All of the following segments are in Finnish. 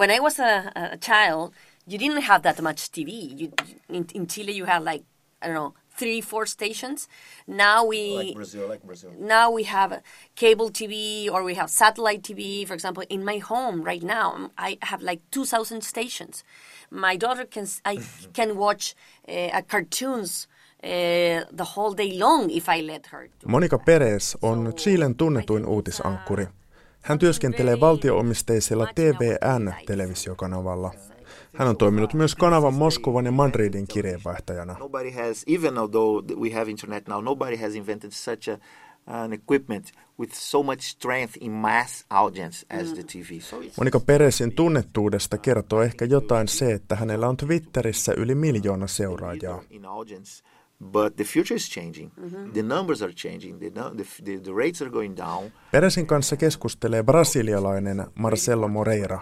when I was a, a child, you didn't have that much TV. You, in, in Chile, you had like I don't know three, four stations. Now we Like Brazil, like Brazil. now we have cable TV or we have satellite TV. For example, in my home right now, I have like two thousand stations. My daughter can I can watch uh, cartoons uh, the whole day long if I let her. Monika Perez on Chilen tunnetuin uutisankkuri. Hän työskentelee valtioomisteisella TVN-televisiokanavalla. Hän on toiminut myös kanavan Moskovan ja Madridin kirjeenvaihtajana. Nobody has, even although th- we have internet now, nobody has invented such a, an equipment with so much strength in mass audience as the TV. So it's Monika Perezin tunnettuudesta kertoo ehkä jotain se, että hänellä on Twitterissä yli miljoona seuraajaa. in audience. But the future is changing. The numbers are changing. The, the, the, the rates are going down. Perezin kanssa keskustelee brasilialainen Marcelo Moreira.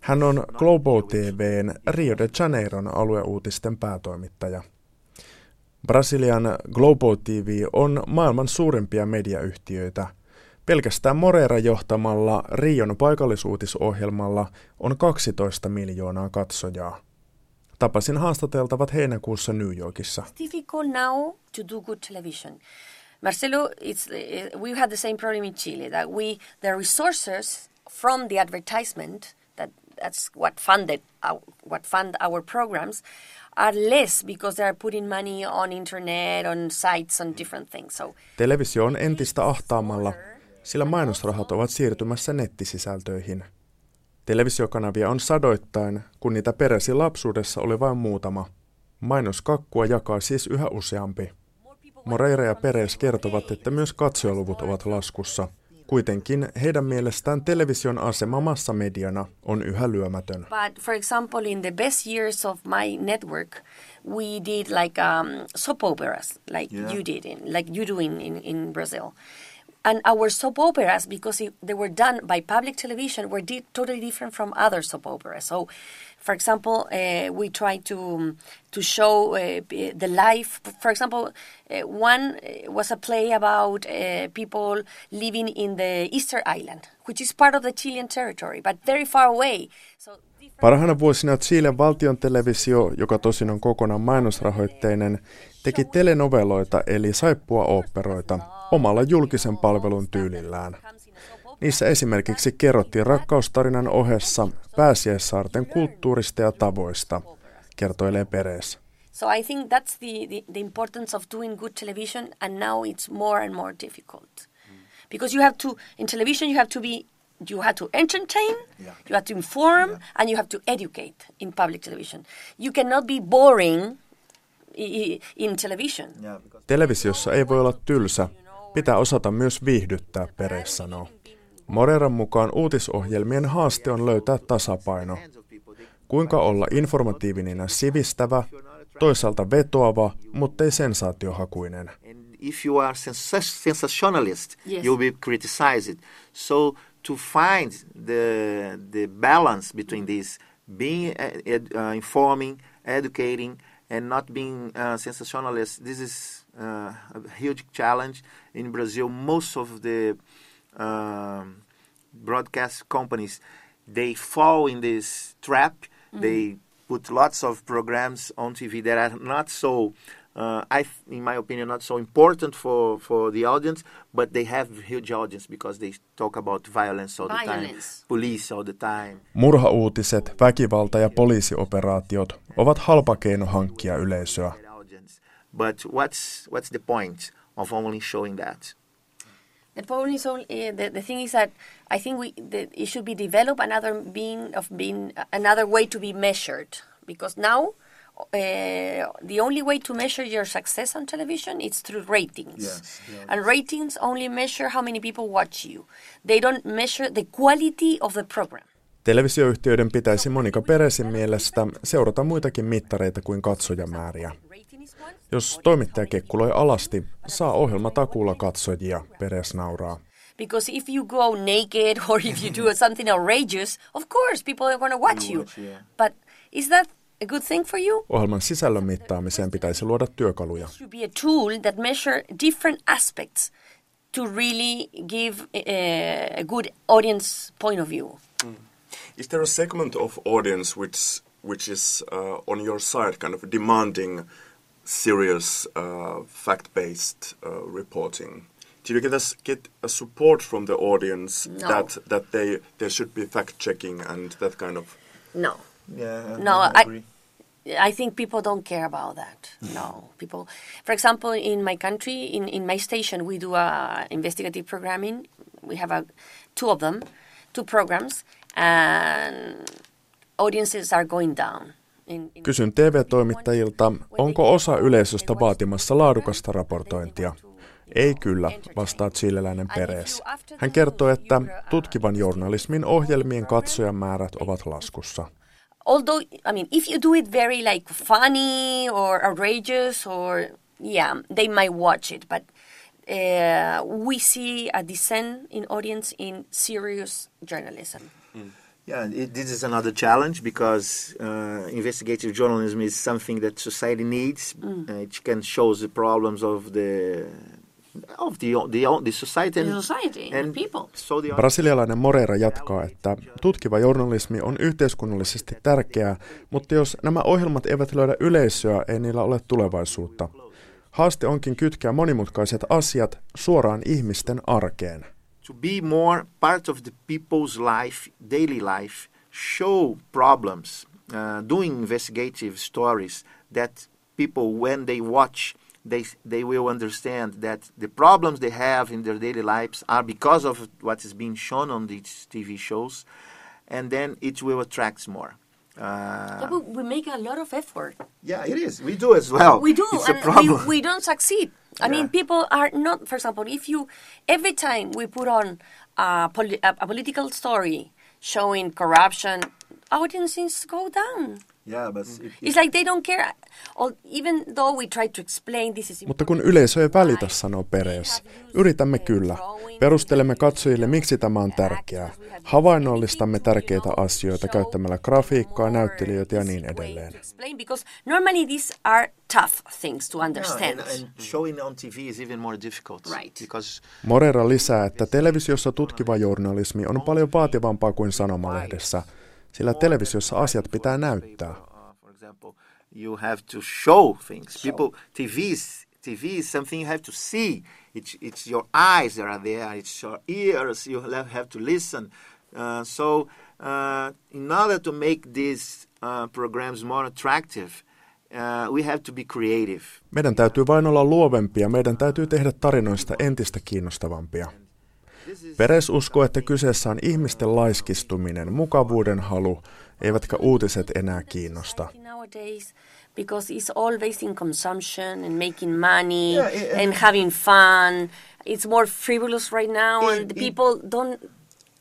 Hän on Globo TVn Rio de Janeiron alueuutisten päätoimittaja. Brasilian Globo TV on maailman suurimpia mediayhtiöitä. Pelkästään Moreira johtamalla Rion paikallisuutisohjelmalla on 12 miljoonaa katsojaa. Tapasin haastateltavat heinäkuussa New Yorkissa. It's difficult now to do good television. Marcelo, it's, uh, we had the same problem in Chile that we the resources from the advertisement that that's what funded our, what fund our programs are less because they are putting money on internet, on sites, on different things. So Televisio on entistä ahtaamalla, sillä mainosrahat ovat siirtymässä nettisisältöihin. Televisiokanavia on sadoittain, kun niitä peräsi lapsuudessa oli vain muutama. Mainoskakkua jakaa siis yhä useampi. Moreira ja Peres kertovat, että myös katsojaluvut ovat laskussa. Kuitenkin heidän mielestään television asema massamediana on yhä lyömätön. But for example, in the best years of my network, we did like um, soap operas, like Yeah. you did, in, like you do in, in, in Brazil. And our soap operas, because it, they were done by public television, were di- totally different from other soap operas. So, for example, uh, we tried to to show uh, the life. For example, uh, one uh, was a play about uh, people living in the Easter Island, which is part of the Chilean territory, but very far away. So. Parhaina vuosina Chilen valtion televisio, joka tosin on kokonaan mainosrahoitteinen, teki telenoveloita eli saippua oopperoita omalla julkisen palvelun tyylillään. Niissä esimerkiksi kerrottiin rakkaustarinan ohessa pääsiäissaarten kulttuurista ja tavoista, kertoilee Peres. So I think that's the, the, the importance of doing good television, and now it's more and more difficult. Because you have to, in television, you have to be, you have to entertain, Yeah. you have to inform, and you have to educate in public television. You cannot be boring in television. Televisiossa ei voi olla tylsä, pitää osata myös viihdyttää, Peres sanoo. Moreran mukaan uutisohjelmien haaste on löytää tasapaino. Kuinka olla informatiivinen ja sivistävä, toisaalta vetoava, mutta ei sensaatiohakuinen. if you are sens- sensationalist, Yes. you'll be criticized. So to find the the balance between this, being uh, uh, informing, educating, and not being uh, sensationalist, this is uh, a huge challenge in Brazil. Most of the um, broadcast companies they fall in this trap. They put lots of programs on TV that are not so, uh, I, in my opinion, not so important for, for the audience, but they have huge audience because they talk about violence all the time, police all the time. Murhauutiset, väkivalta ja poliisioperaatiot ovat halpa keino hankkia yleisöä. that audience. But what's what's the point of only showing that? The point is only uh, the, the thing is that I think we the, it should be developed another being of being another way to be measured because now uh, the only way to measure your success on television is through ratings Yes, yes. and ratings only measure how many people watch you they don't measure the quality of the program Televisioyhtiöiden pitäisi Monika Peresin mielestä seurata muitakin mittareita kuin katsojamääriä. Jos toimittaja kekkuloi alasti, saa ohjelma takuulla katsojia, Peres nauraa. because if you go naked or if you do something outrageous of course people are going to watch you but is that a good thing for you Ohjelman sisällön mittaamiseen pitäisi luoda työkaluja. should be a tool that measure different aspects to really give uh, a good audience point of view. Is there a segment of audience which which is uh, on your side, kind of demanding serious, uh, fact-based uh, reporting? Do you get a, get a support from the audience No. that that they there should be fact checking and that kind of? No. Yeah, No, I I- agree. I think people don't care about that. No, people. For example, in my country, in, in my station, we do a investigative programming. We have a two of them, two programs, and audiences are going down. In, in Kysyn TV-toimittajilta, onko osa yleisöstä vaatimassa laadukasta raportointia. Ei kyllä, vastaa chileläinen Peres. Hän kertoo, että tutkivan journalismin ohjelmien katsojamäärät ovat laskussa. Although I mean, if you do it very like funny or outrageous or yeah, they might watch it. But uh, we see a descent in audience in serious journalism. Yeah, it, this is another challenge because uh, investigative journalism is something that society needs. Uh, it can show the problems of the of the the, the society and, The society, and people. So the Brasilialainen Moreira jatkaa, että tutkiva journalismi on yhteiskunnallisesti tärkeää, mutta jos nämä ohjelmat eivät löydä yleisöä, ei niillä ole tulevaisuutta. Haaste onkin kytkeä monimutkaiset asiat suoraan ihmisten arkeen. to be more part of the people's life, daily life, show problems, uh, doing investigative stories that people, when they watch, they, they will understand that the problems they have in their daily lives are because of what is being shown on these TV shows, and then it will attract more. Yeah, Uh, but we make a lot of effort. yeah, it is. We do as well. we do, It's a and problem. we, we don't succeed. I Yeah. mean, people are not. For example, if you every time we put on a, poli- a, a political story showing corruption, audiences go down. yeah, but it, It's like they don't care. Or even though we try to explain this is Mutta kun yleisö ei välitä, sanoo Peres, yritämme kyllä. Perustelemme katsojille, miksi tämä on tärkeää. Havainnollistamme tärkeitä asioita käyttämällä grafiikkaa, näyttelijöitä ja niin edelleen. Explain because normally these are tough things to Yeah, understand. and, and showing on TV is even more difficult. Right. Because Morera lisää, että televisiossa tutkiva journalismi on paljon vaativampaa kuin sanomalehdessä, sillä televisiossa asiat pitää näyttää. You have to show things. People, TV is, TV is something you have to see. It's, it's your eyes that are there. It's your ears. You have have to listen. Uh, so, uh, in order to make these uh, programs more attractive, uh, we have to be creative. Meidän täytyy vain olla luovempia, meidän täytyy tehdä tarinoista entistä kiinnostavampia. Peres uskoo, että kyseessä on ihmisten laiskistuminen, mukavuuden halu, eivätkä uutiset enää kiinnosta. Nowadays, because it's all based in consumption and making money Yeah, it- and having fun. It's more frivolous right now, It- and the it- people don't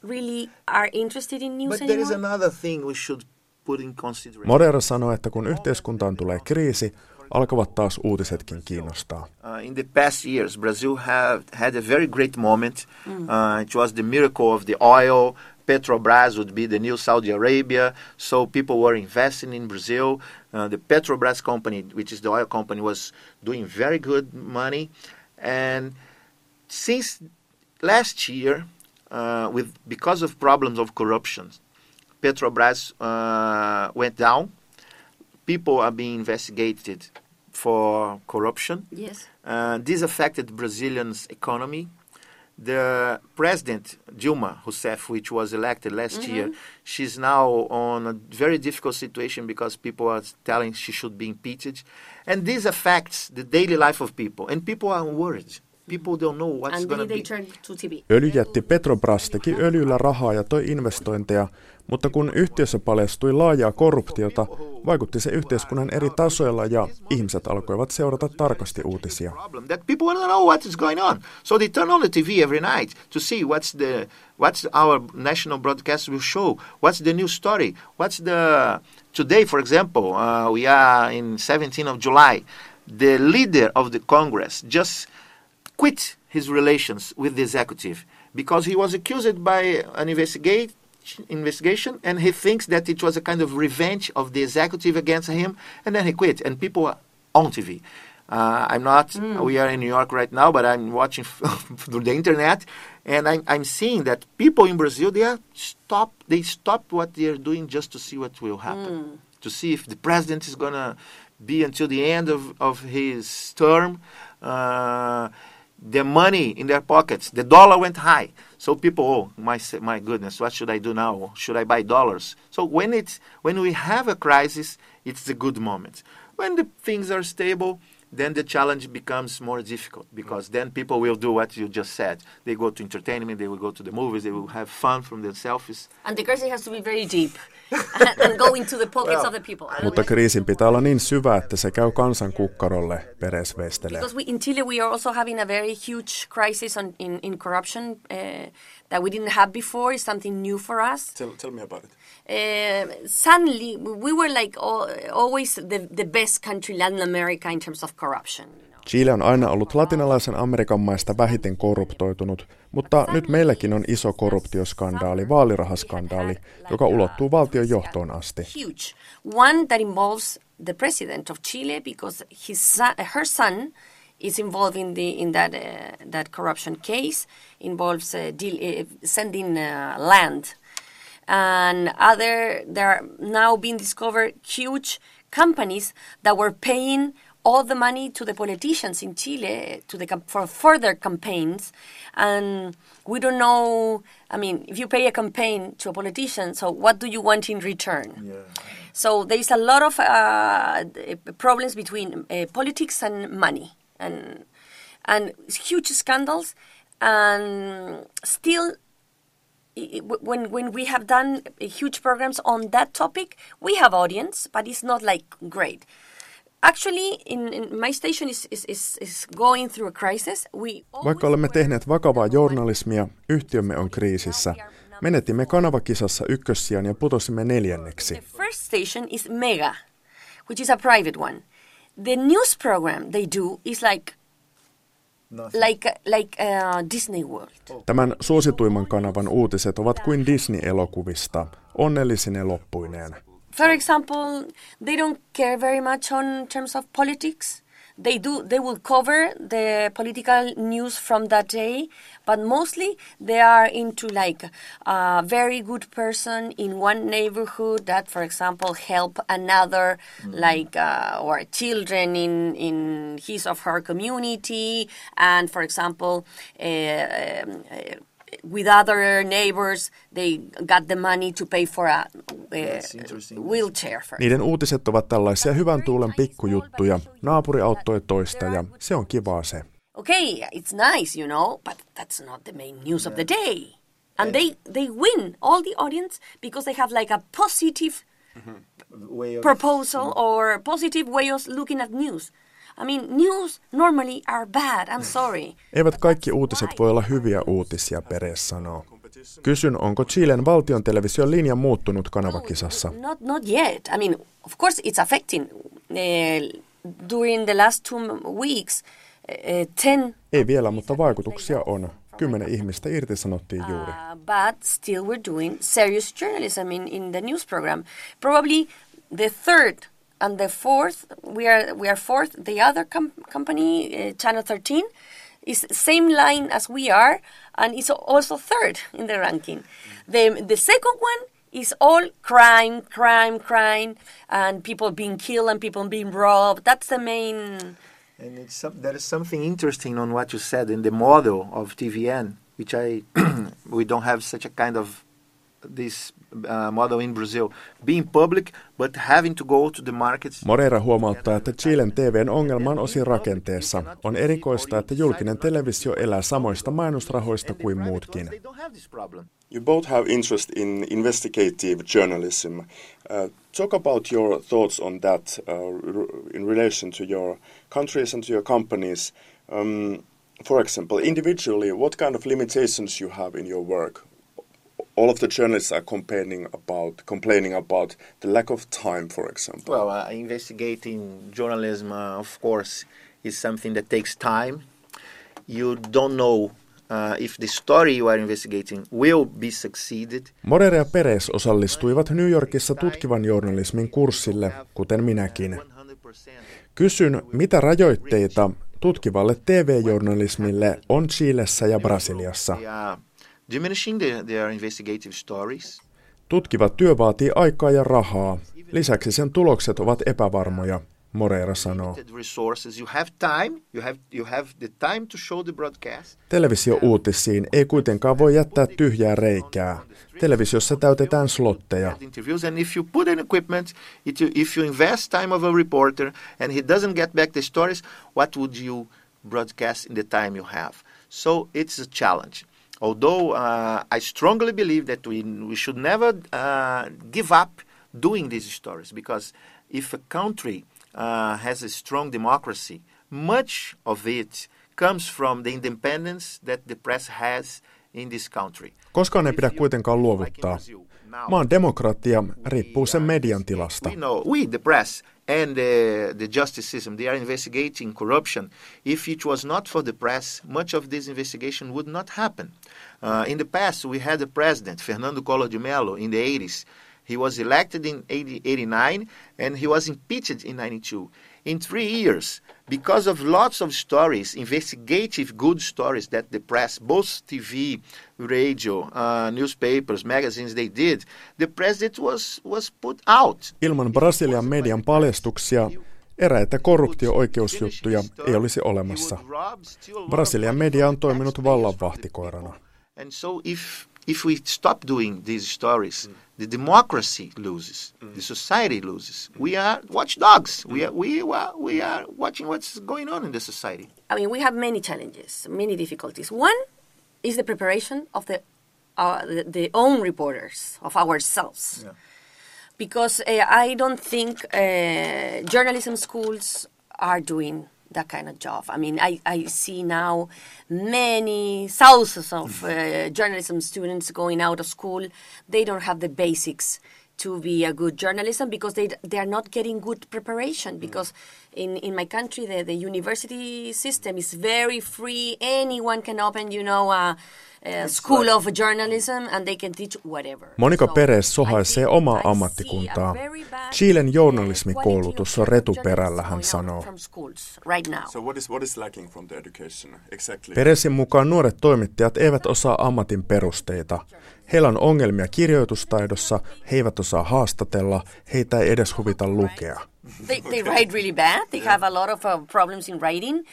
really are interested in news But there is anymore. another thing we should put in consideration. Morera sanoi, että kun yhteiskuntaan tulee kriisi, alkavat taas uutisetkin kiinnostaa. Uh, in the past years, Brazil have had a very great moment. Uh, it was the miracle of the oil. Petrobras would be the new Saudi Arabia. So people were investing in Brazil. Uh, the Petrobras company, which is the oil company, was doing very good money. And since last year, uh, with because of problems of corruption, Petrobras uh, went down. People are being investigated for corruption. Yes. Uh, this affected Brazilians' economy. The president Dilma Rousseff, which was elected last mm-hmm. year, she's now on a very difficult situation because people are telling she should be impeached, and this affects the daily life of people, and people are worried. People don't know what's going to they be. turn to TV. Öljyjätti Petrobras teki öljyllä rahaa ja toi investointeja, mutta kun yhtiössä paljastui laajaa korruptiota, vaikutti se yhteiskunnan eri tasoilla ja ihmiset alkoivat seurata tarkasti uutisia. So they turn on the TV every night to see what's the what's our national broadcast will show. What's the new story? What's the today, for example, uh, we are in 17th of July. The leader of the Congress just quit his relations with the executive because he was accused by an investigate investigation and he thinks that it was a kind of revenge of the executive against him and then he quit and people are on TV. Uh, I'm not. We are in New York right now, but I'm watching through the internet, And I'm, I'm seeing that people in Brazil, they are stop, they stop what they are doing just to see what will happen, to see if the president is going to be until the end of, of his term. Uh, the money in their pockets, the dollar went high. So people, oh my my goodness, what should I do now? Should I buy dollars? So when it's when we have a crisis, it's a good moment. When the things are stable, then the challenge becomes more difficult because then people will do what you just said. They go to entertainment, they will go to the movies, they will have fun from themselves. And the crisis has to be very deep and go into the pockets well, of the people. Mutta kriisin pitää olla niin syvä, että se käy kansan kukkarolle, Peres vestelee. Because we, in Chile we are also having a very huge crisis on, in, in corruption uh, that we didn't have before. It's something new for us. Tell, tell me about it. Uh, suddenly, we were like always the, the best country, Latin America, in terms of corruption. Chile on aina ollut latinalaisen Amerikan maista vähiten korruptoitunut, mutta nyt meilläkin on iso korruptioskandaali, vaalirahaskandaali, joka ulottuu valtion johtoon asti. And other there are now being discovered huge companies that were paying all the money to the politicians in Chile to the for further campaigns, and we don't know. I mean, if you pay a campaign to a politician, so what do you want in return? Yeah. So there is a lot of uh, problems between uh, politics and money, and and huge scandals, and still. When when we have done huge programs on that topic, we have audience, but it's not like great. Actually, in, in my station is, is, is, is going through a crisis. We Vaikka olemme tehneet vakavaa journalismia, yhtiömme on kriisissä. Menetimme kanavakisassa ykkössijan ja putosimme neljänneksi. The first station is Mega, which is a private one. The news program they do is like Like, like uh, Disney World. Tämän suosituimman kanavan uutiset ovat kuin Disney-elokuvista, onnellisine loppuineen. For example, they don't care very much on terms of politics. They do. They will cover the political news from that day, but mostly they are into like a very good person in one neighborhood that, for example, help another, mm-hmm. like uh, or children in in his or her community, and for example. Uh, uh, with other neighbors, they got the money to pay for a, a wheelchair. For Niiden uutiset ovat tällaisia hyvän tuulen pikkujuttuja. Naapuri auttoi toista ja se on kivaa se. Okay, it's nice, you know, but that's not the main news of the day. And they, they win all the audience because they have like a positive mm-hmm. proposal or positive way of looking at news. I mean, news normally are bad, I'm sorry. Eivät kaikki uutiset voi olla hyviä uutisia, Peres sanoo. Kysyn, onko Chilen valtion television linja muuttunut kanavakisassa? Not, not yet. I mean, of course it's affecting. Uh, during the last two weeks, uh, ten... Ei vielä, mutta vaikutuksia on. Kymmenen ihmistä irtisanottiin juuri. Uh, but still we're doing serious journalism in, in the news program. Probably the third and the fourth we are we are fourth. The other com- company uh, channel 13 is same line as we are and is also third in the ranking. The the second one is all crime crime crime and people being killed and people being robbed. That's the main and it's some, there is something interesting on what you said in the model of tvn which i we don't have such a kind of this uh, model in Brazil, being public but having to go to the markets. Moreira huomauttaa, että Chilen TVn ongelma on osin rakenteessa. On erikoista, että julkinen televisio elää samoista mainosrahoista kuin muutkin. You both have interest in investigative journalism. Uh, talk about your thoughts on that uh, in relation to your countries and to your companies. Um, for example, individually, what kind of limitations you have in your work? All of the journalists are complaining about complaining about the lack of time, for example. Well, uh, investigating journalism, uh, of course, is something that takes time. You don't know uh, if the story you are investigating will be succeeded. Moreira ja Perez osallistuivat New Yorkissa tutkivan journalismin kurssille, kuten minäkin. Kysyn, mitä rajoitteita tutkivalle TV-journalismille on Chilessä ja Brasiliassa. Diminishing their, their investigative stories. Tutkiva työ vaatii aikaa ja rahaa. Lisäksi sen tulokset ovat epävarmoja, Moreira sanoo. Televisio-uutisiin ei kuitenkaan voi jättää tyhjää reikää. Televisiossa täytetään slotteja. At interviews, and if you put an equipment, it, if you invest time of a reporter and he doesn't get back the stories, what would you broadcast in the time you have? So it's a challenge. Although uh, I strongly believe that we we should never uh, give up doing these stories because if a country uh, has a strong democracy, much of it comes from the independence that the press has in this country. Koskaan ei pidä kuitenkaan luovuttaa. Maan demokratia riippuu sen median tilasta. We know, we, the press and the, the justice system, they are investigating corruption. If it was not for the press, much of this investigation would not happen. Uh, in the past, we had a president, Fernando Collor de Mello, in the 80s. He was elected in 80, 89 and he was impeached in 92. In three years, because of lots of stories, investigative good stories that the press, both TV, radio, uh, newspapers, magazines, they did, the president was, was put out. Ilman Brasilian median paljastuksia eräitä korruptio-oikeusjuttuja ei olisi olemassa. Brasilian media on toiminut vallanvahtikoirana. And so if if we stop doing these stories, the democracy loses, the society loses. We are watchdogs. We are, we are, we are watching what's going on in the society. I mean, we have many challenges, many difficulties. One is the preparation of the uh, the, the own reporters of ourselves, because uh, I don't think uh, journalism schools are doing that kind of job. I mean, I, I see now many thousands of uh, journalism students going out of school. They don't have the basics to be a good journalism because they they are not getting good preparation because in, in my country the, the university system is very free anyone can open you know a, a school of journalism and they can teach whatever Monika So Perez sohaisee omaa ammattikuntaa. very bad, Chilen uh, journalismikoulutus on retuperällä, hän sanoo. right now So what is what is lacking from the education exactly? Peresin mukaan nuoret toimittajat eivät osaa ammatin perusteita. Heillä on ongelmia kirjoitustaidossa, he eivät osaa haastatella, heitä ei edes huvita lukea. they, they write really bad. They have a lot of uh, problems in writing.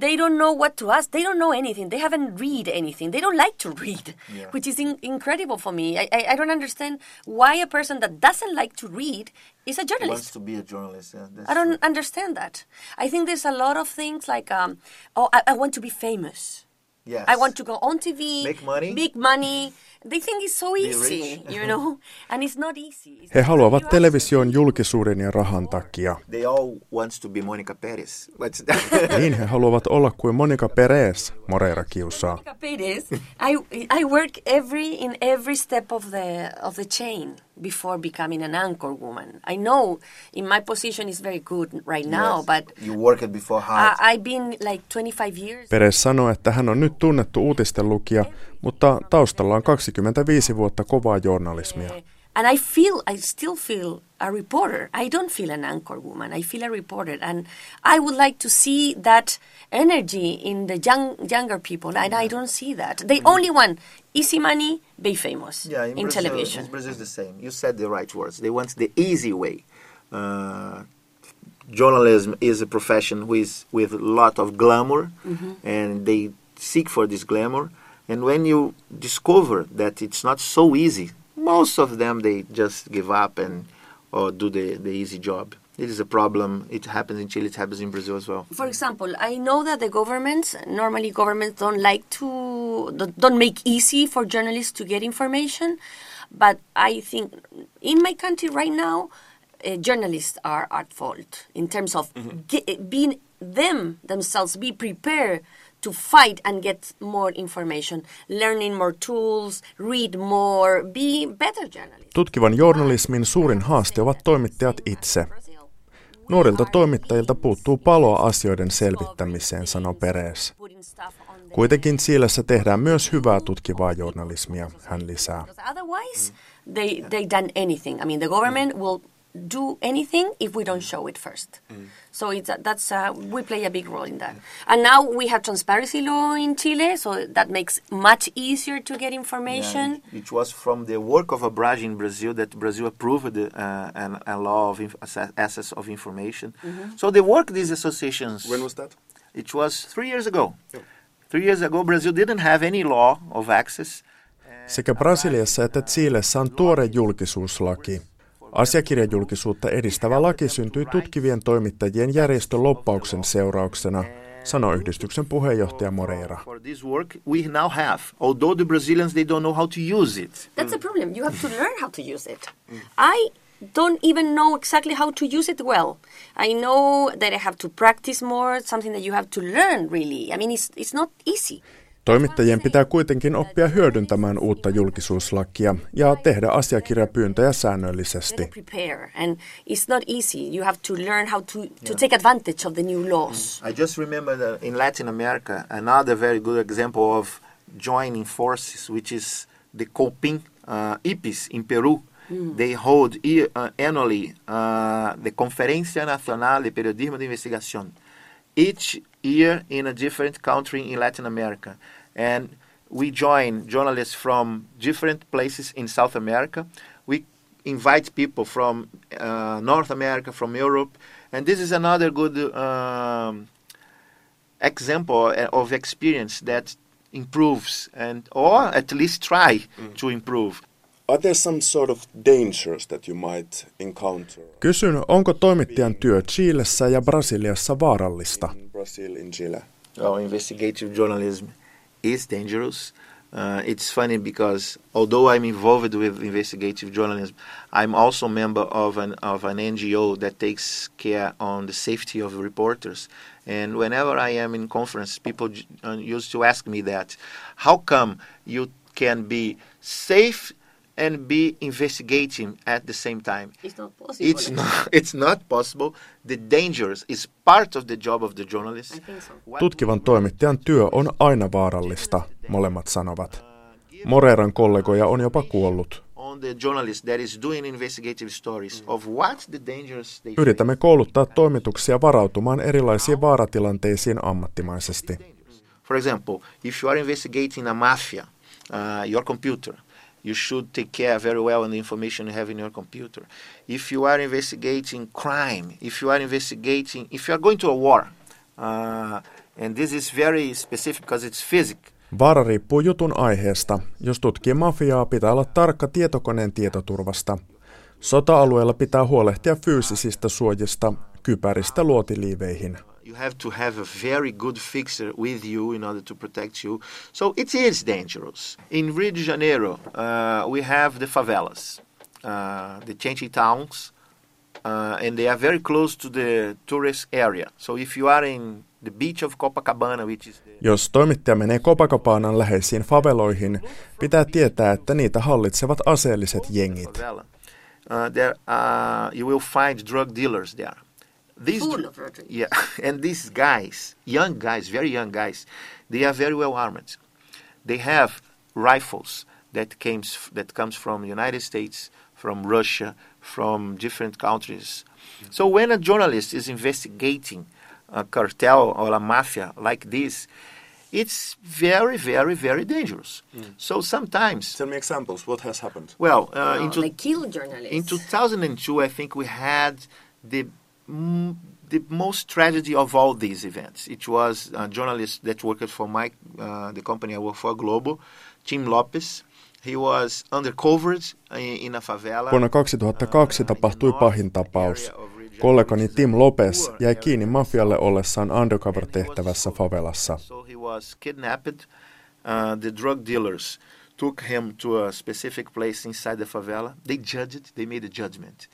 They don't know what to ask. They don't know anything. They haven't read anything. They don't like to read, which is in- incredible for me. I, I, I don't understand why a person that doesn't like to read is a Wants journalist. to be a journalist. Yeah, I don't understand that. I think there's a lot of things like, um, oh, I, I want to be famous. Yes. I want to go on TV, Make money. big money. They think it's so easy, you know, and it's not easy. It's He haluavat television julkisuuden ja rahan takia. They all wants to be Monica Perez. What's Niin he haluavat olla kuin Monika Perez, Moreira kiusaa. Monica Perez, I I work every in every step of the of the chain before becoming an anchor woman. I know in my position is very good right now, Yes. but you worked before hard. I, I've been like 25 years. Perez sanoi, että hän on nyt tunnettu uutisten lukija, mutta taustalla on 25 vuotta kovaa journalismia. And I feel, I still feel a reporter. I don't feel an anchor woman. I feel a reporter, and I would like to see that energy in the young younger people, and I don't see that. They only want easy money, be famous Yeah, in, in Brazil, television. In Brazil, it's the same. You said the right words. They want the easy way. Uh, journalism is a profession is with a lot of glamour, and they seek for this glamour. And when you discover that it's not so easy, most of them they just give up and or do the, the easy job. It is a problem. It happens in Chile. It happens in Brazil as well. For example, I know that the governments normally governments don't like to don't- don't make easy for journalists to get information, but I think in my country right now, uh, journalists are at fault in terms of ge- being them themselves be prepared to fight and get more information, learning more tools, read more, be better journalists. Tutkivan journalismin suurin haaste ovat toimittajat itse. Nuorilta toimittajilta puuttuu paloa asioiden selvittämiseen, sanoo Perez. Kuitenkin Chiilessä tehdään myös hyvää tutkivaa journalismia, hän lisää. Because otherwise, they they done anything. I mean, the government will do anything if we don't show it first. So it's that's uh, we play a big role in that. And now we have transparency law in Chile, so that makes much easier to get information. Yeah, it, it was from the work of Abrage in Brazil that Brazil approved the, uh, an, a law of inf- access of information. So they work these associations. When was that? It was three years ago. Three years ago, Brazil didn't have any law of access. Sekä Brasiliassa että Chilessä on tuore julkisuuslaki. Asiakirjajulkisuutta edistävä laki syntyi tutkivien toimittajien järjestön loppauksen seurauksena, sanoi yhdistyksen puheenjohtaja Moreira. That's problem. You have to learn how to use it. I don't even know exactly how to use it well. I know that I have to practice more, something that you have to learn really. I mean, it's, it's not easy. Toimittajien pitää kuitenkin oppia hyödyntämään uutta julkisuuslakia ja tehdä asiakirjapyyntöjä säännöllisesti. Better prepare, and it's not easy. You have to learn how to, to take advantage of the new laws. I just remember that in Latin America, another very good example of joining forces, which is the COPIN uh, IPIS in Peru. They hold uh, annually uh, the Conferencia Nacional de Periodismo de Investigación, each year in a different country in Latin America. And we join journalists from different places in South America. We invite people from uh, North America, from Europe, and this is another good um, example uh, of experience that improves and or at least try to improve. Are there some sort of dangers that you might encounter Kysyn, onko toimittajan työ Chilessä ja Brasiliassa vaarallista? in Brazil, in Chile? Well, investigative journalism is dangerous. Uh, it's funny because although I'm involved with investigative journalism, I'm also a member of an of an NGO that takes care on the safety of reporters. And whenever I am in conference, people j- uh, used to ask me that, how come you can be safe and be investigating at the same time? It's not possible. It's not, it's not possible. The dangers is part of the job of the journalist. I think so. Tutkivan toimittajan työ on aina vaarallista, molemmat sanovat. Moreiran kollegoja on jopa kuollut. on the journalist that is doing investigative stories of what the dangers they Yritämme kouluttaa toimituksia varautumaan erilaisiin vaaratilanteisiin ammattimaisesti. For example, if you are investigating a mafia, uh, your computer, you should take care very well of the information you have in your computer. If you are investigating crime, if you are investigating, if you are going to a war, uh, and this is very specific because it's physics. Vaara riippuu jutun aiheesta. Jos tutkii mafiaa, pitää olla tarkka tietokoneen tietoturvasta. Sota-alueella pitää huolehtia fyysisistä suojista, kypäristä luotiliiveihin. You have to have a very good fixer with you in order to protect you. So it is dangerous. In Rio de Janeiro, uh, we have the favelas, uh, the chanty towns, uh, and they are very close to the tourist area. So if you are in the beach of Copacabana, which is the Jos toimittaja menee Copacabanan läheisiin faveloihin, pitää tietää, että niitä hallitsevat aseelliset jengit. uh, there uh, you will find drug dealers there. These Full of drug yeah, and these guys, young guys, very young guys, they are very well armed. They have rifles that comes that comes from the United States, from Russia, from different countries. So when a journalist is investigating a cartel or a mafia like this, it's very, very, very dangerous. So sometimes, Tell me examples. What has happened? well, uh, No, into they kill journalists. in 2002, I think we had the mm, the most tragedy of all these events. It was a journalist that worked for my uh, the company I work for, Global, Tim Lopez. He was undercovered in, in a favela. Vuonna 2002 tapahtui pahin tapaus. Kollegani Tim Lopez jäi kiinni mafialle ollessaan undercover-tehtävässä favelassa. So he was kidnapped. Uh, the drug dealers took him to a specific place inside the favela. They judged. They made a judgment,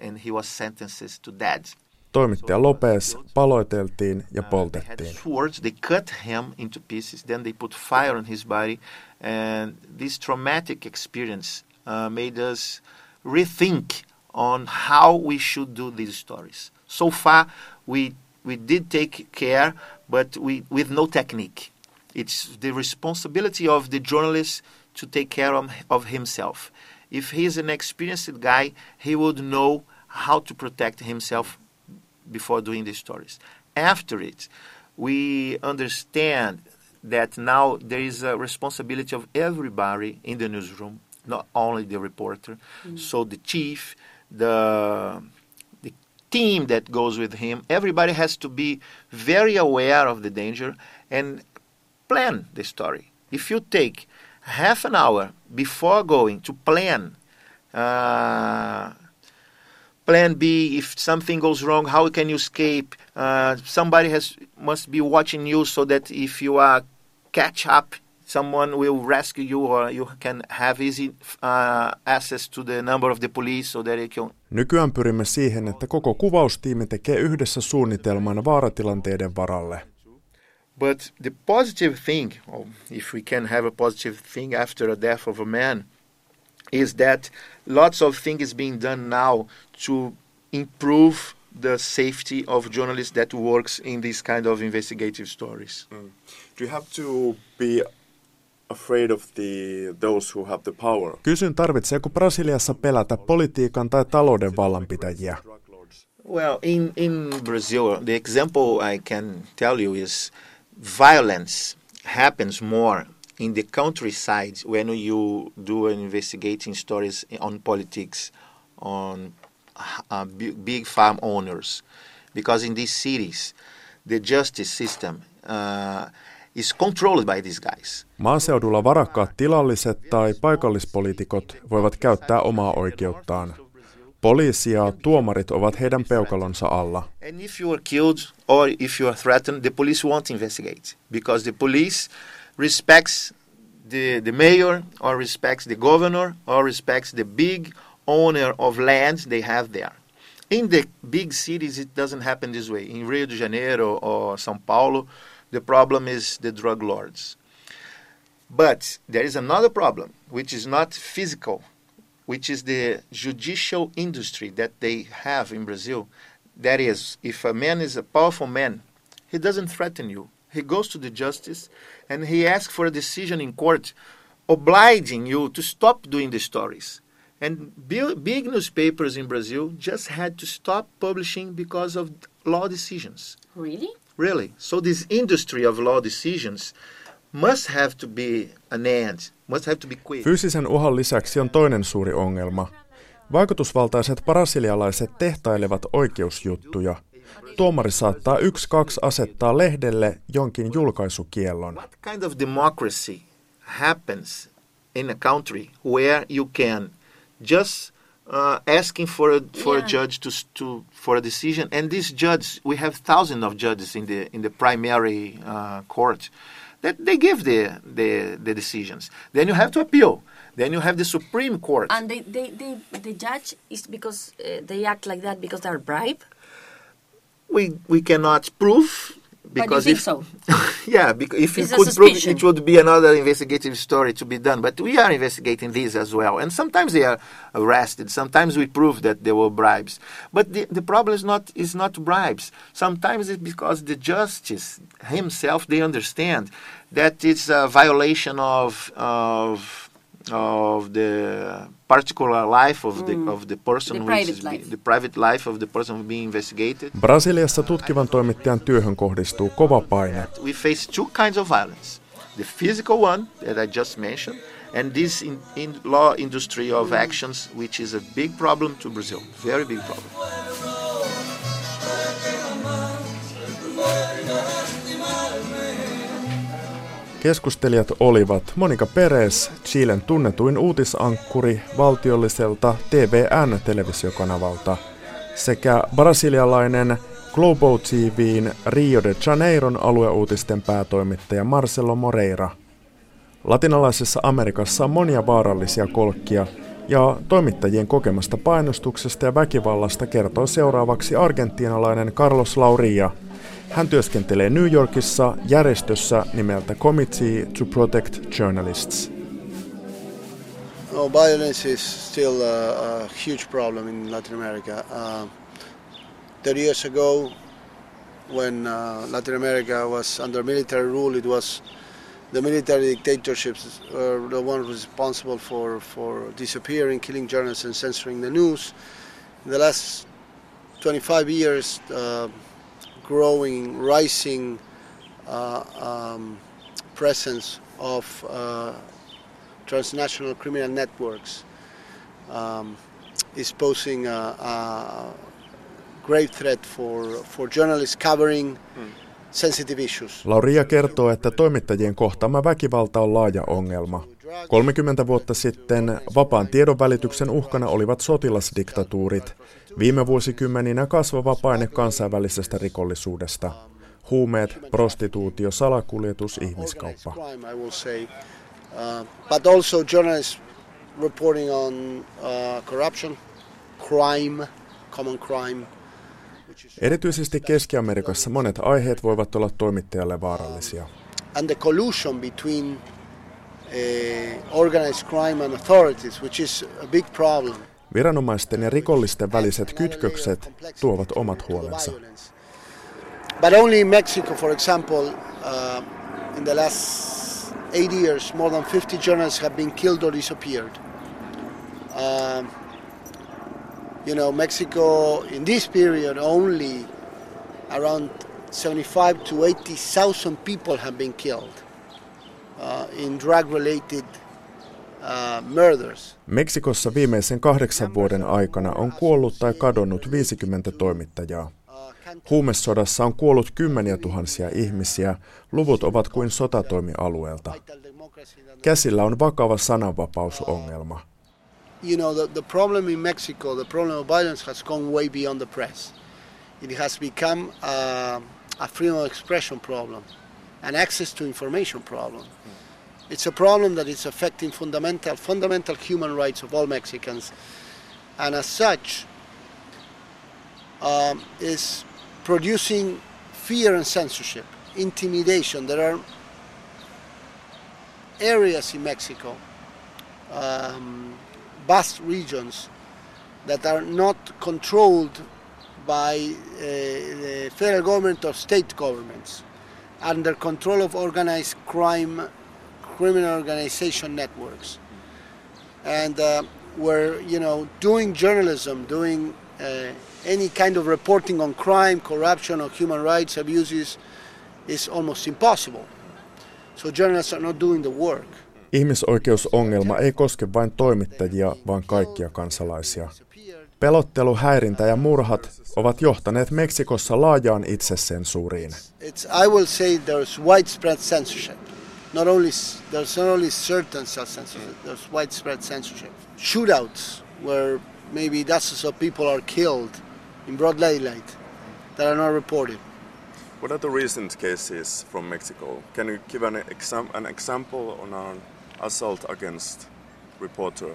and he was sentenced to death. Toimittaja Lopez paloiteltiin ja Uh, they poltettiin. swords. They cut him into pieces. Then they put fire on his body, and this traumatic experience uh, made us rethink on how we should do these stories. So far, we we did take care, but we with no technique. It's the responsibility of the journalist to take care of, of himself. If he's an experienced guy, he would know how to protect himself before doing these stories. After it, we understand that now there is a responsibility of everybody in the newsroom, not only the reporter. Mm. So the chief, the the team that goes with him, everybody has to be very aware of the danger and plan the story. If you take half an hour before going to plan uh, plan B if something goes wrong how can you escape uh, somebody has must be watching you so that if you are catch up someone will rescue you or you can have easy uh, access to the number of the police so that you can Nykyään pyrimme siihen, että koko kuvaustiimi tekee yhdessä suunnitelman vaaratilanteiden varalle. But the positive thing, if we can have a positive thing after the death of a man, is that lots of things being done now to improve the safety of journalists that works in these kind of investigative stories. Mm. Do you have to be afraid of the those who have the power? Kysyn, tarvitseeko Brasiliassa pelätä politiikan tai talouden vallanpitäjiä? Well, in in Brazil, the example I can tell you is violence happens more in the countryside when you do investigating stories on politics, on uh, big farm owners, because in these cities, the justice system uh, is controlled by these guys. Maaseudulla varakkaat tilalliset tai paikallispoliitikot voivat käyttää omaa oikeuttaan. Poliisi ja tuomarit ovat heidän peukalonsa alla. And if you are killed or if you are threatened, the police won't investigate because the police respects the, the mayor or respects the governor or respects the big owner of land they have there. In the big cities, it doesn't happen this way. In Rio de Janeiro or Sao Paulo, the problem is the drug lords. But there is another problem, which is not physical which is the judicial industry that they have in Brazil. That is, if a man is a powerful man, he doesn't threaten you. He goes to the justice and he asks for a decision in court obliging you to stop doing the stories. And big newspapers in Brazil just had to stop publishing because of law decisions. Really? Really. So, this industry of law decisions must have to be an end, Fyysisen uhan lisäksi on toinen suuri ongelma. Vaikutusvaltaiset brasilialaiset tehtailevat oikeusjuttuja. Tuomari saattaa yksi kaksi asettaa lehdelle jonkin julkaisukiellon. What kind of democracy happens in a country where you can just uh, asking for a, for yeah. a judge to, to for a decision and this judge we have thousands of judges in the in the primary uh, court that they give the, the, the decisions. Then you have to appeal. Then you have the Supreme Court. And they, they, they, the judge is because uh, they act like that because they're bribed? We, we cannot prove because if so, yeah, because if it's you could prove it would be another investigative story to be done. But we are investigating these as well, and sometimes they are arrested. Sometimes we prove that there were bribes. But the, the problem is not is not bribes. Sometimes it's because the justice himself they understand that it's a violation of of of the particular life of the, mm. of the person the private, life. the private life of the person being investigated. Brasiliassa tutkivan toimittajan työhön kohdistuu kova paine. We face two kinds of violence. The physical one that I just mentioned and this in, in law industry of actions which is a big problem to Brazil. Very big problem. Keskustelijat olivat Monika Perez, Chilen tunnetuin uutisankkuri valtiolliselta TVN-televisiokanavalta, sekä brasilialainen Globo TVn Rio de Janeiron alueuutisten päätoimittaja Marcelo Moreira. Latinalaisessa Amerikassa on monia vaarallisia kolkkia, ja toimittajien kokemasta painostuksesta ja väkivallasta kertoo seuraavaksi argentiinalainen Carlos Lauria – Hän työskentelee New Yorkissa järjestössä nimeltä Committee to Protect Journalists. No, violence is still a, a huge problem in Latin America. Uh, 30 years ago, when uh, Latin America was under military rule, it was the military dictatorships were the ones responsible for, for disappearing, killing journalists and censoring the news. in the last 25 years, uh, growing, rising uh, um, presence of uh, transnational criminal networks um, is posing a, a great threat for, for journalists covering sensitive issues. Lauria kertoo, että toimittajien kohtaama väkivalta on laaja ongelma. 30 vuotta sitten vapaan tiedonvälityksen uhkana olivat sotilasdiktatuurit, viime vuosikymmeninä kasvava paine kansainvälisestä rikollisuudesta. Huumeet, prostituutio, salakuljetus, ihmiskauppa. Uh, but also journalists reporting on corruption, crime, common crime. Erityisesti Keski-Amerikassa monet aiheet voivat olla toimittajalle vaarallisia. And the collusion between organized crime and authorities, which is a big problem. Viranomaisten ja rikollisten väliset kytkökset tuovat omat huolensa. But only in Mexico, for example, uh, in the last eight years, more than 50 journalists have been killed or disappeared. Um, you know, Mexico in this period only around 75 to 80,000 people have been killed uh, in drug-related uh, murders. Meksikossa viimeisen kahdeksan vuoden aikana on kuollut tai kadonnut 50 toimittajaa. Huumesodassa on kuollut kymmeniä tuhansia ihmisiä, luvut ovat kuin sotatoimialueelta. Käsillä on vakava sananvapausongelma. You know, the, the problem in Mexico, the problem of violence has gone way beyond the press. It has become a, a freedom of expression problem, an access to information problem. It's a problem that is affecting fundamental, fundamental human rights of all Mexicans, and as such, um, is producing fear and censorship, intimidation. There are areas in Mexico, um, vast regions, that are not controlled by uh, the federal government or state governments, under control of organized crime, criminal organization networks, and uh, where you know doing journalism, doing uh, any kind of reporting on crime, corruption, or human rights abuses is almost impossible. So journalists are not doing the work. Ihmisoikeusongelma ei koske vain toimittajia, vaan kaikkia kansalaisia. Pelottelu, häirintä ja murhat ovat johtaneet Meksikossa laajaan itsesensuuriin. It's, I will say there's widespread censorship. Not only, there's not only certain self-censorship, there's widespread censorship. Shootouts where maybe dozens of people are killed in broad daylight that are not reported. What are the recent cases from Mexico? Can you give an, exam an example on an assault against reporter?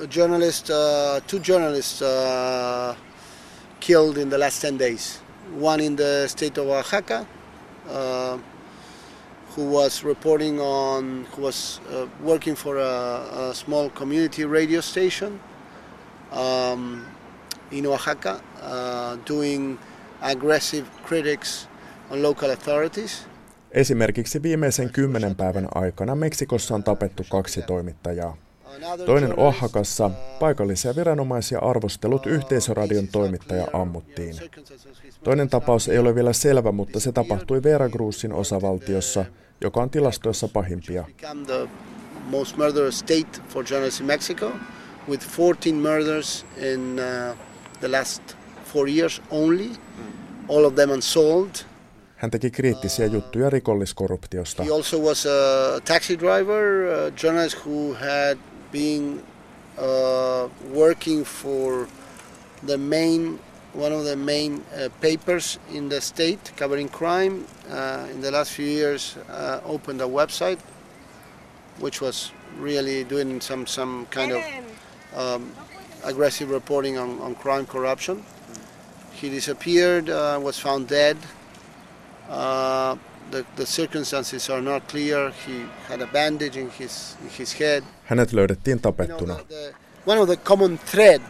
A journalist, uh, two journalists uh, killed in the last 10 days. One in the state of Oaxaca, uh, who was reporting on, who was uh, working for a, a, small community radio station um, in Oaxaca, uh, doing aggressive critics on local authorities. Esimerkiksi viimeisen kymmenen päivän aikana Meksikossa on tapettu kaksi toimittajaa. Toinen Oaxacassa paikallisia viranomaisia arvostellut yhteisöradion toimittaja ammuttiin. Toinen tapaus ei ole vielä selvä, mutta se tapahtui Veracruzin osavaltiossa, joka on tilastoissa pahimpia. most murderous state for journalists in Mexico, with 14 murders in the last four years only, all of them unsolved. Hän teki kriittisiä juttuja rikolliskorruptiosta. He also was a taxi driver, a journalist who had been uh, working for the main, one of the main uh, papers in the state covering crime. Uh, in the last few years, uh, opened a website, which was really doing some some kind of um, aggressive reporting on, on crime corruption. He disappeared, uh, was found dead. Uh, the, the circumstances are not clear. He had a bandage in his, in his head. Hänet löydettiin tapettuna. The, the, one of the common thread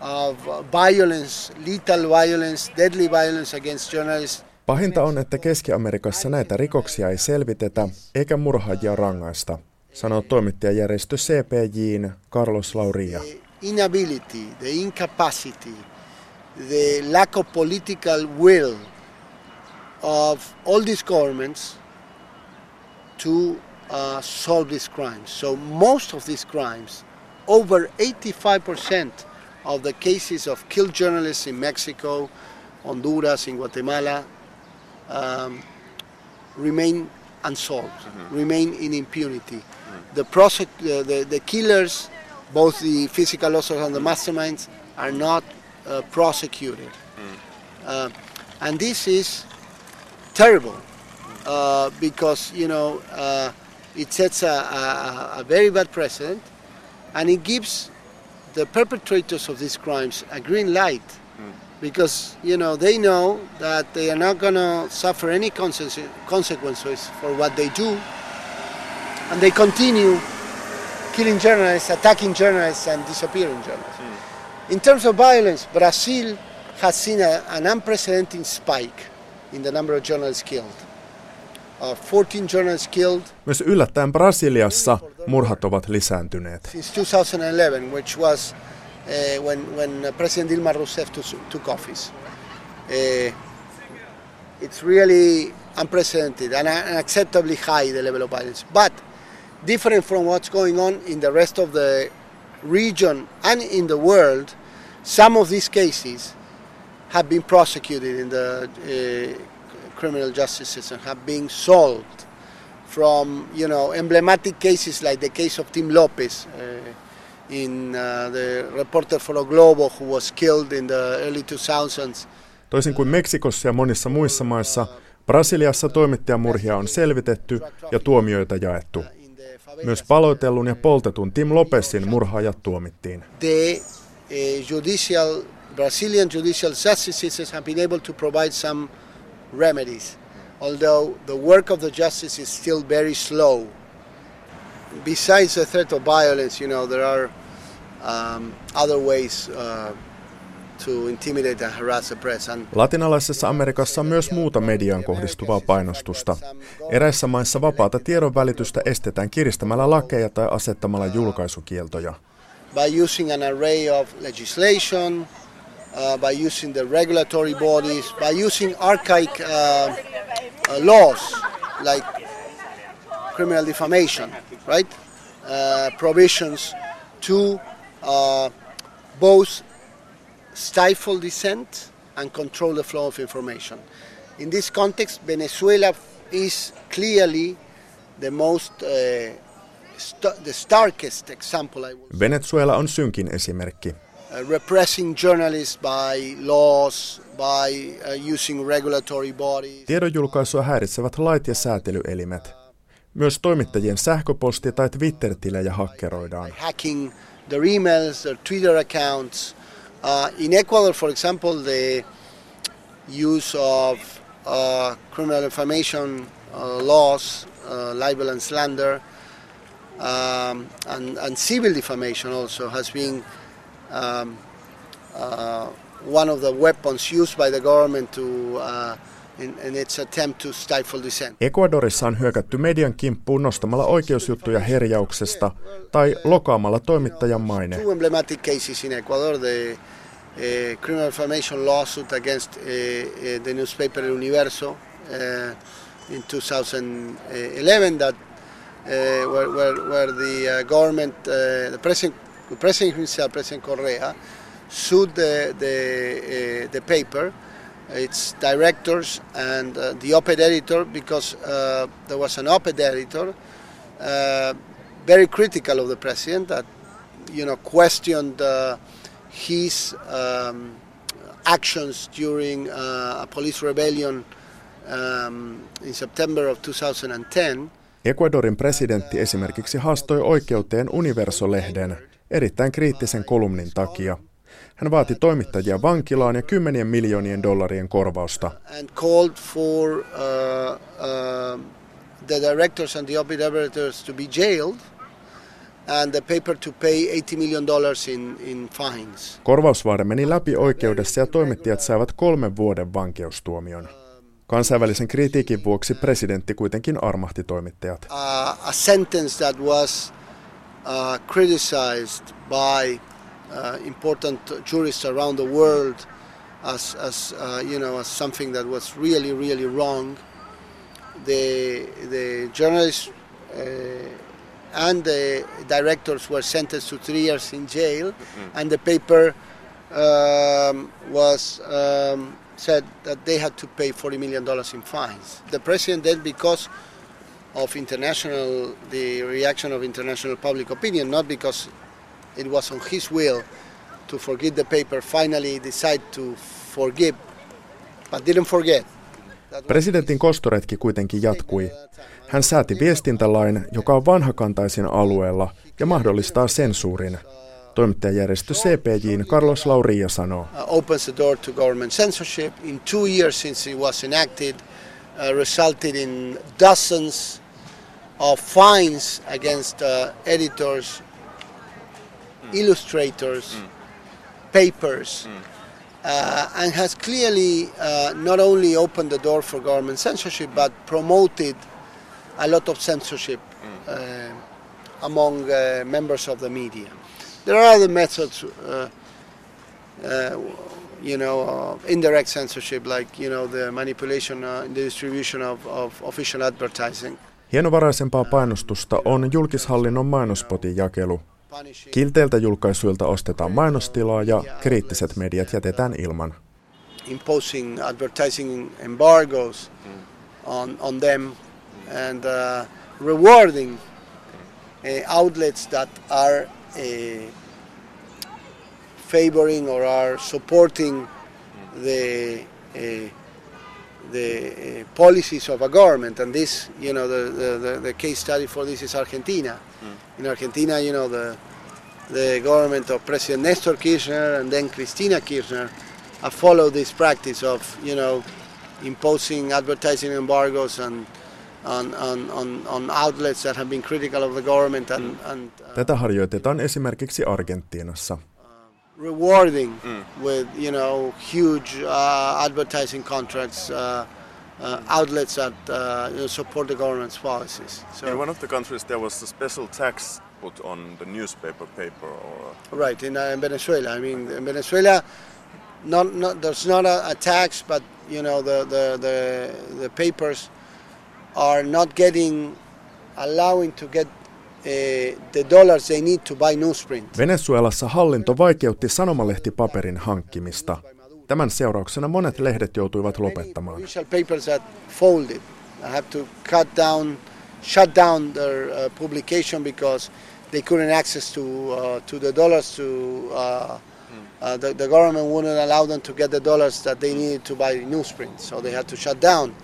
of violence, lethal violence, deadly violence against journalists Pahinta on, että Keski-Amerikassa näitä rikoksia ei selvitetä eikä murhaajia rangaista, sanoo toimittajajärjestö CPJin Carlos Lauria. inability, the incapacity, the lack of political will of all these governments to uh, solve these crimes. So most of these crimes, over 85% of the cases of killed journalists in Mexico, Honduras, in Guatemala, um, remain unsolved, remain in impunity. The, prosec- the, the, the killers, both the physical losses and the masterminds, are not uh, prosecuted. Uh, and this is terrible uh, because, you know, uh, it sets a, a, a very bad precedent and it gives the perpetrators of these crimes a green light. Hmm. Because you know they know that they are not going to suffer any consequences for what they do. And they continue killing journalists attacking journalists and disappearing journalists. Hmm. In terms of violence brazil has seen a, an unprecedented spike in the number of journalists killed Myös yllättäen Brasiliassa murhat ovat lisääntyneet. since 2011, which was uh, when, when uh, President Dilma Rousseff to- took office. Uh, it's really unprecedented and unacceptably high, the level of violence. But different from what's going on in the rest of the region and in the world, some of these cases have been prosecuted in the uh, criminal justice system, have been solved from you know emblematic cases like the case of Tim Lopez uh, in uh, the reporter for O Globo who was killed in the early 2000s. Toisin kuin Meksikossa ja monissa muissa maissa, Brasiliassa toimittajamurhia on selvitetty ja tuomioita jaettu. Myös paloitellun ja poltetun Tim Lopezin murhaajat tuomittiin. the uh, judicial Brazilian judicial justice systems have been able to provide some remedies, although the work of the justice is still very slow. Besides the threat of violence, you know, there are um, other ways uh, to intimidate and harass the press. And Latinalaisessa Amerikassa on myös muuta mediaan kohdistuvaa painostusta. Eräissä maissa vapaata tiedonvälitystä estetään kiristämällä lakeja tai asettamalla julkaisukieltoja. by using an array of legislation, uh, by using the regulatory bodies, by using archaic uh, uh, laws like criminal defamation, right? Uh, provisions to both stifle dissent and control the flow of information. In this context, Venezuela is clearly the most, uh, st- the starkest example, I would Venezuela on synkin esimerkki. Uh, repressing journalists by laws, by uh, using regulatory bodies. Tiedonjulkaisua häiritsevät lait ja säätelyelimet. Myös toimittajien sähköposti- tai Twitter-tilejä hakkeroidaan. hacking their emails, their Twitter accounts. Uh, in Ecuador, for example, the use of uh, criminal information uh, laws, uh, libel and slander, um, and, and civil defamation also has been um, uh, one of the weapons used by the government to uh, in, its attempt to stifle dissent. Ecuadorissa on hyökätty median kimppuun nostamalla oikeusjuttuja herjauksesta tai lokaamalla toimittajan maine. Two emblematic cases in Ecuador: the uh, criminal defamation lawsuit against uh, uh, the newspaper El Universo uh, in 2011, that uh, where, where, where the uh, government, the president, the president himself, President Correa, sued the the, uh, the paper, its directors, and uh, the op-ed editor because uh, there was an op-ed editor uh, very critical of the president that you know questioned uh, his um, actions during uh, a police rebellion um, in September of 2010. Ecuadorin presidentti esimerkiksi haastoi oikeuteen Universo-lehden erittäin kriittisen kolumnin takia. Hän vaati toimittajia vankilaan ja kymmenien miljoonien dollarien korvausta. uh, uh, the directors and the op-ed editors to be jailed and the paper to pay 80 million dollars in, in fines. Korvausvaade meni läpi oikeudessa ja toimittajat saivat kolmen vuoden vankeustuomion. Kansainvälisen kritiikin vuoksi presidentti kuitenkin armahti toimittajat. Uh, a sentence that was uh, criticized by uh, important jurists around the world as, as uh, you know as something that was really really wrong. The the journalists uh, and the directors were sentenced to three years in jail, mm-hmm. and the paper um, was um, said that they had to pay forty million dollars in fines. The president then, because of international the reaction of international public opinion, not because it was on his will to forgive the paper, finally decided to forgive, but didn't forget. Presidentin kostoretki kuitenkin jatkui. Hän sääti viestintälain, joka on vanhakantaisin alueella ja mahdollistaa sensuurin. Toimittajajärjestö CPJin Carlos Lauria sanoo. Uh, opens the door to government censorship. In two years since it was enacted, uh, resulted in dozens of fines against uh, editors, mm. illustrators, mm. papers, mm. Uh, and has clearly uh, not only opened the door for government censorship but promoted a lot of censorship mm. uh, among uh, members of the media. There are other methods, uh, you know, indirect censorship, like you know the manipulation in the distribution of, of official advertising. Hienovaraisempaa painostusta on julkishallinnon mainospotin jakelu. Kilteiltä julkaisuilta ostetaan mainostilaa ja kriittiset mediat jätetään ilman. Imposing advertising embargoes on, on them and uh, rewarding uh, outlets that are uh, favoring or are supporting the uh, the uh, policies of a government, and this, you know, the, the, the, case study for this is Argentina. Mm. In Argentina, you know, the, the government of President Nestor Kirchner and then Cristina Kirchner have followed this practice of, you know, imposing advertising embargoes and on, on, on, on outlets that have been critical of the government. And, mm. and, uh, Tätä harjoitetaan esimerkiksi Argentiinassa. Rewarding mm. with you know huge uh, advertising contracts, uh, uh, outlets that uh, you know, support the government's policies. So in one of the countries, there was a special tax put on the newspaper paper, or right in, uh, in Venezuela. I mean, in Venezuela, not, not there's not a, a, tax, but you know the, the the the papers are not getting allowing to get Eh, the dollars they need to buy newsprint. Venezuelassa hallinto vaikeutti sanomalehtipaperin hankkimista. Tämän seurauksena monet lehdet joutuivat lopettamaan. shut down their uh, publication because they couldn't access to uh, to the dollars to uh, uh, the, the government wouldn't allow them to get the dollars that they needed to buy newsprint. So they had to shut down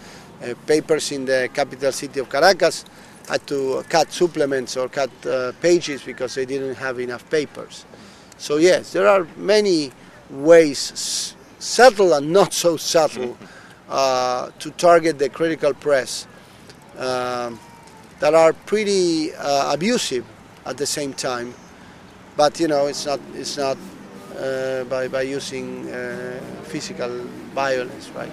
uh, papers in the capital city of Caracas had to cut supplements or cut uh, pages because they didn't have enough papers. So yes, there are many ways, subtle and not so subtle, uh, to target the critical press um, that are pretty uh, abusive at the same time. But you know, it's not it's not uh, by by using uh, physical violence, right?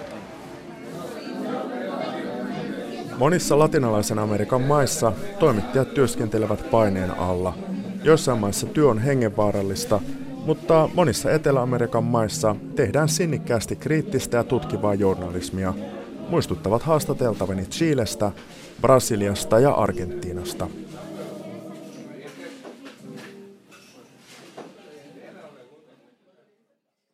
Monissa latinalaisen Amerikan maissa toimittajat työskentelevät paineen alla. Joissain maissa työ on hengenvaarallista, mutta monissa Etelä-Amerikan maissa tehdään sinnikkäästi kriittistä ja tutkivaa journalismia, muistuttavat haastateltavani Chilestä, Brasiliasta ja Argentiinasta.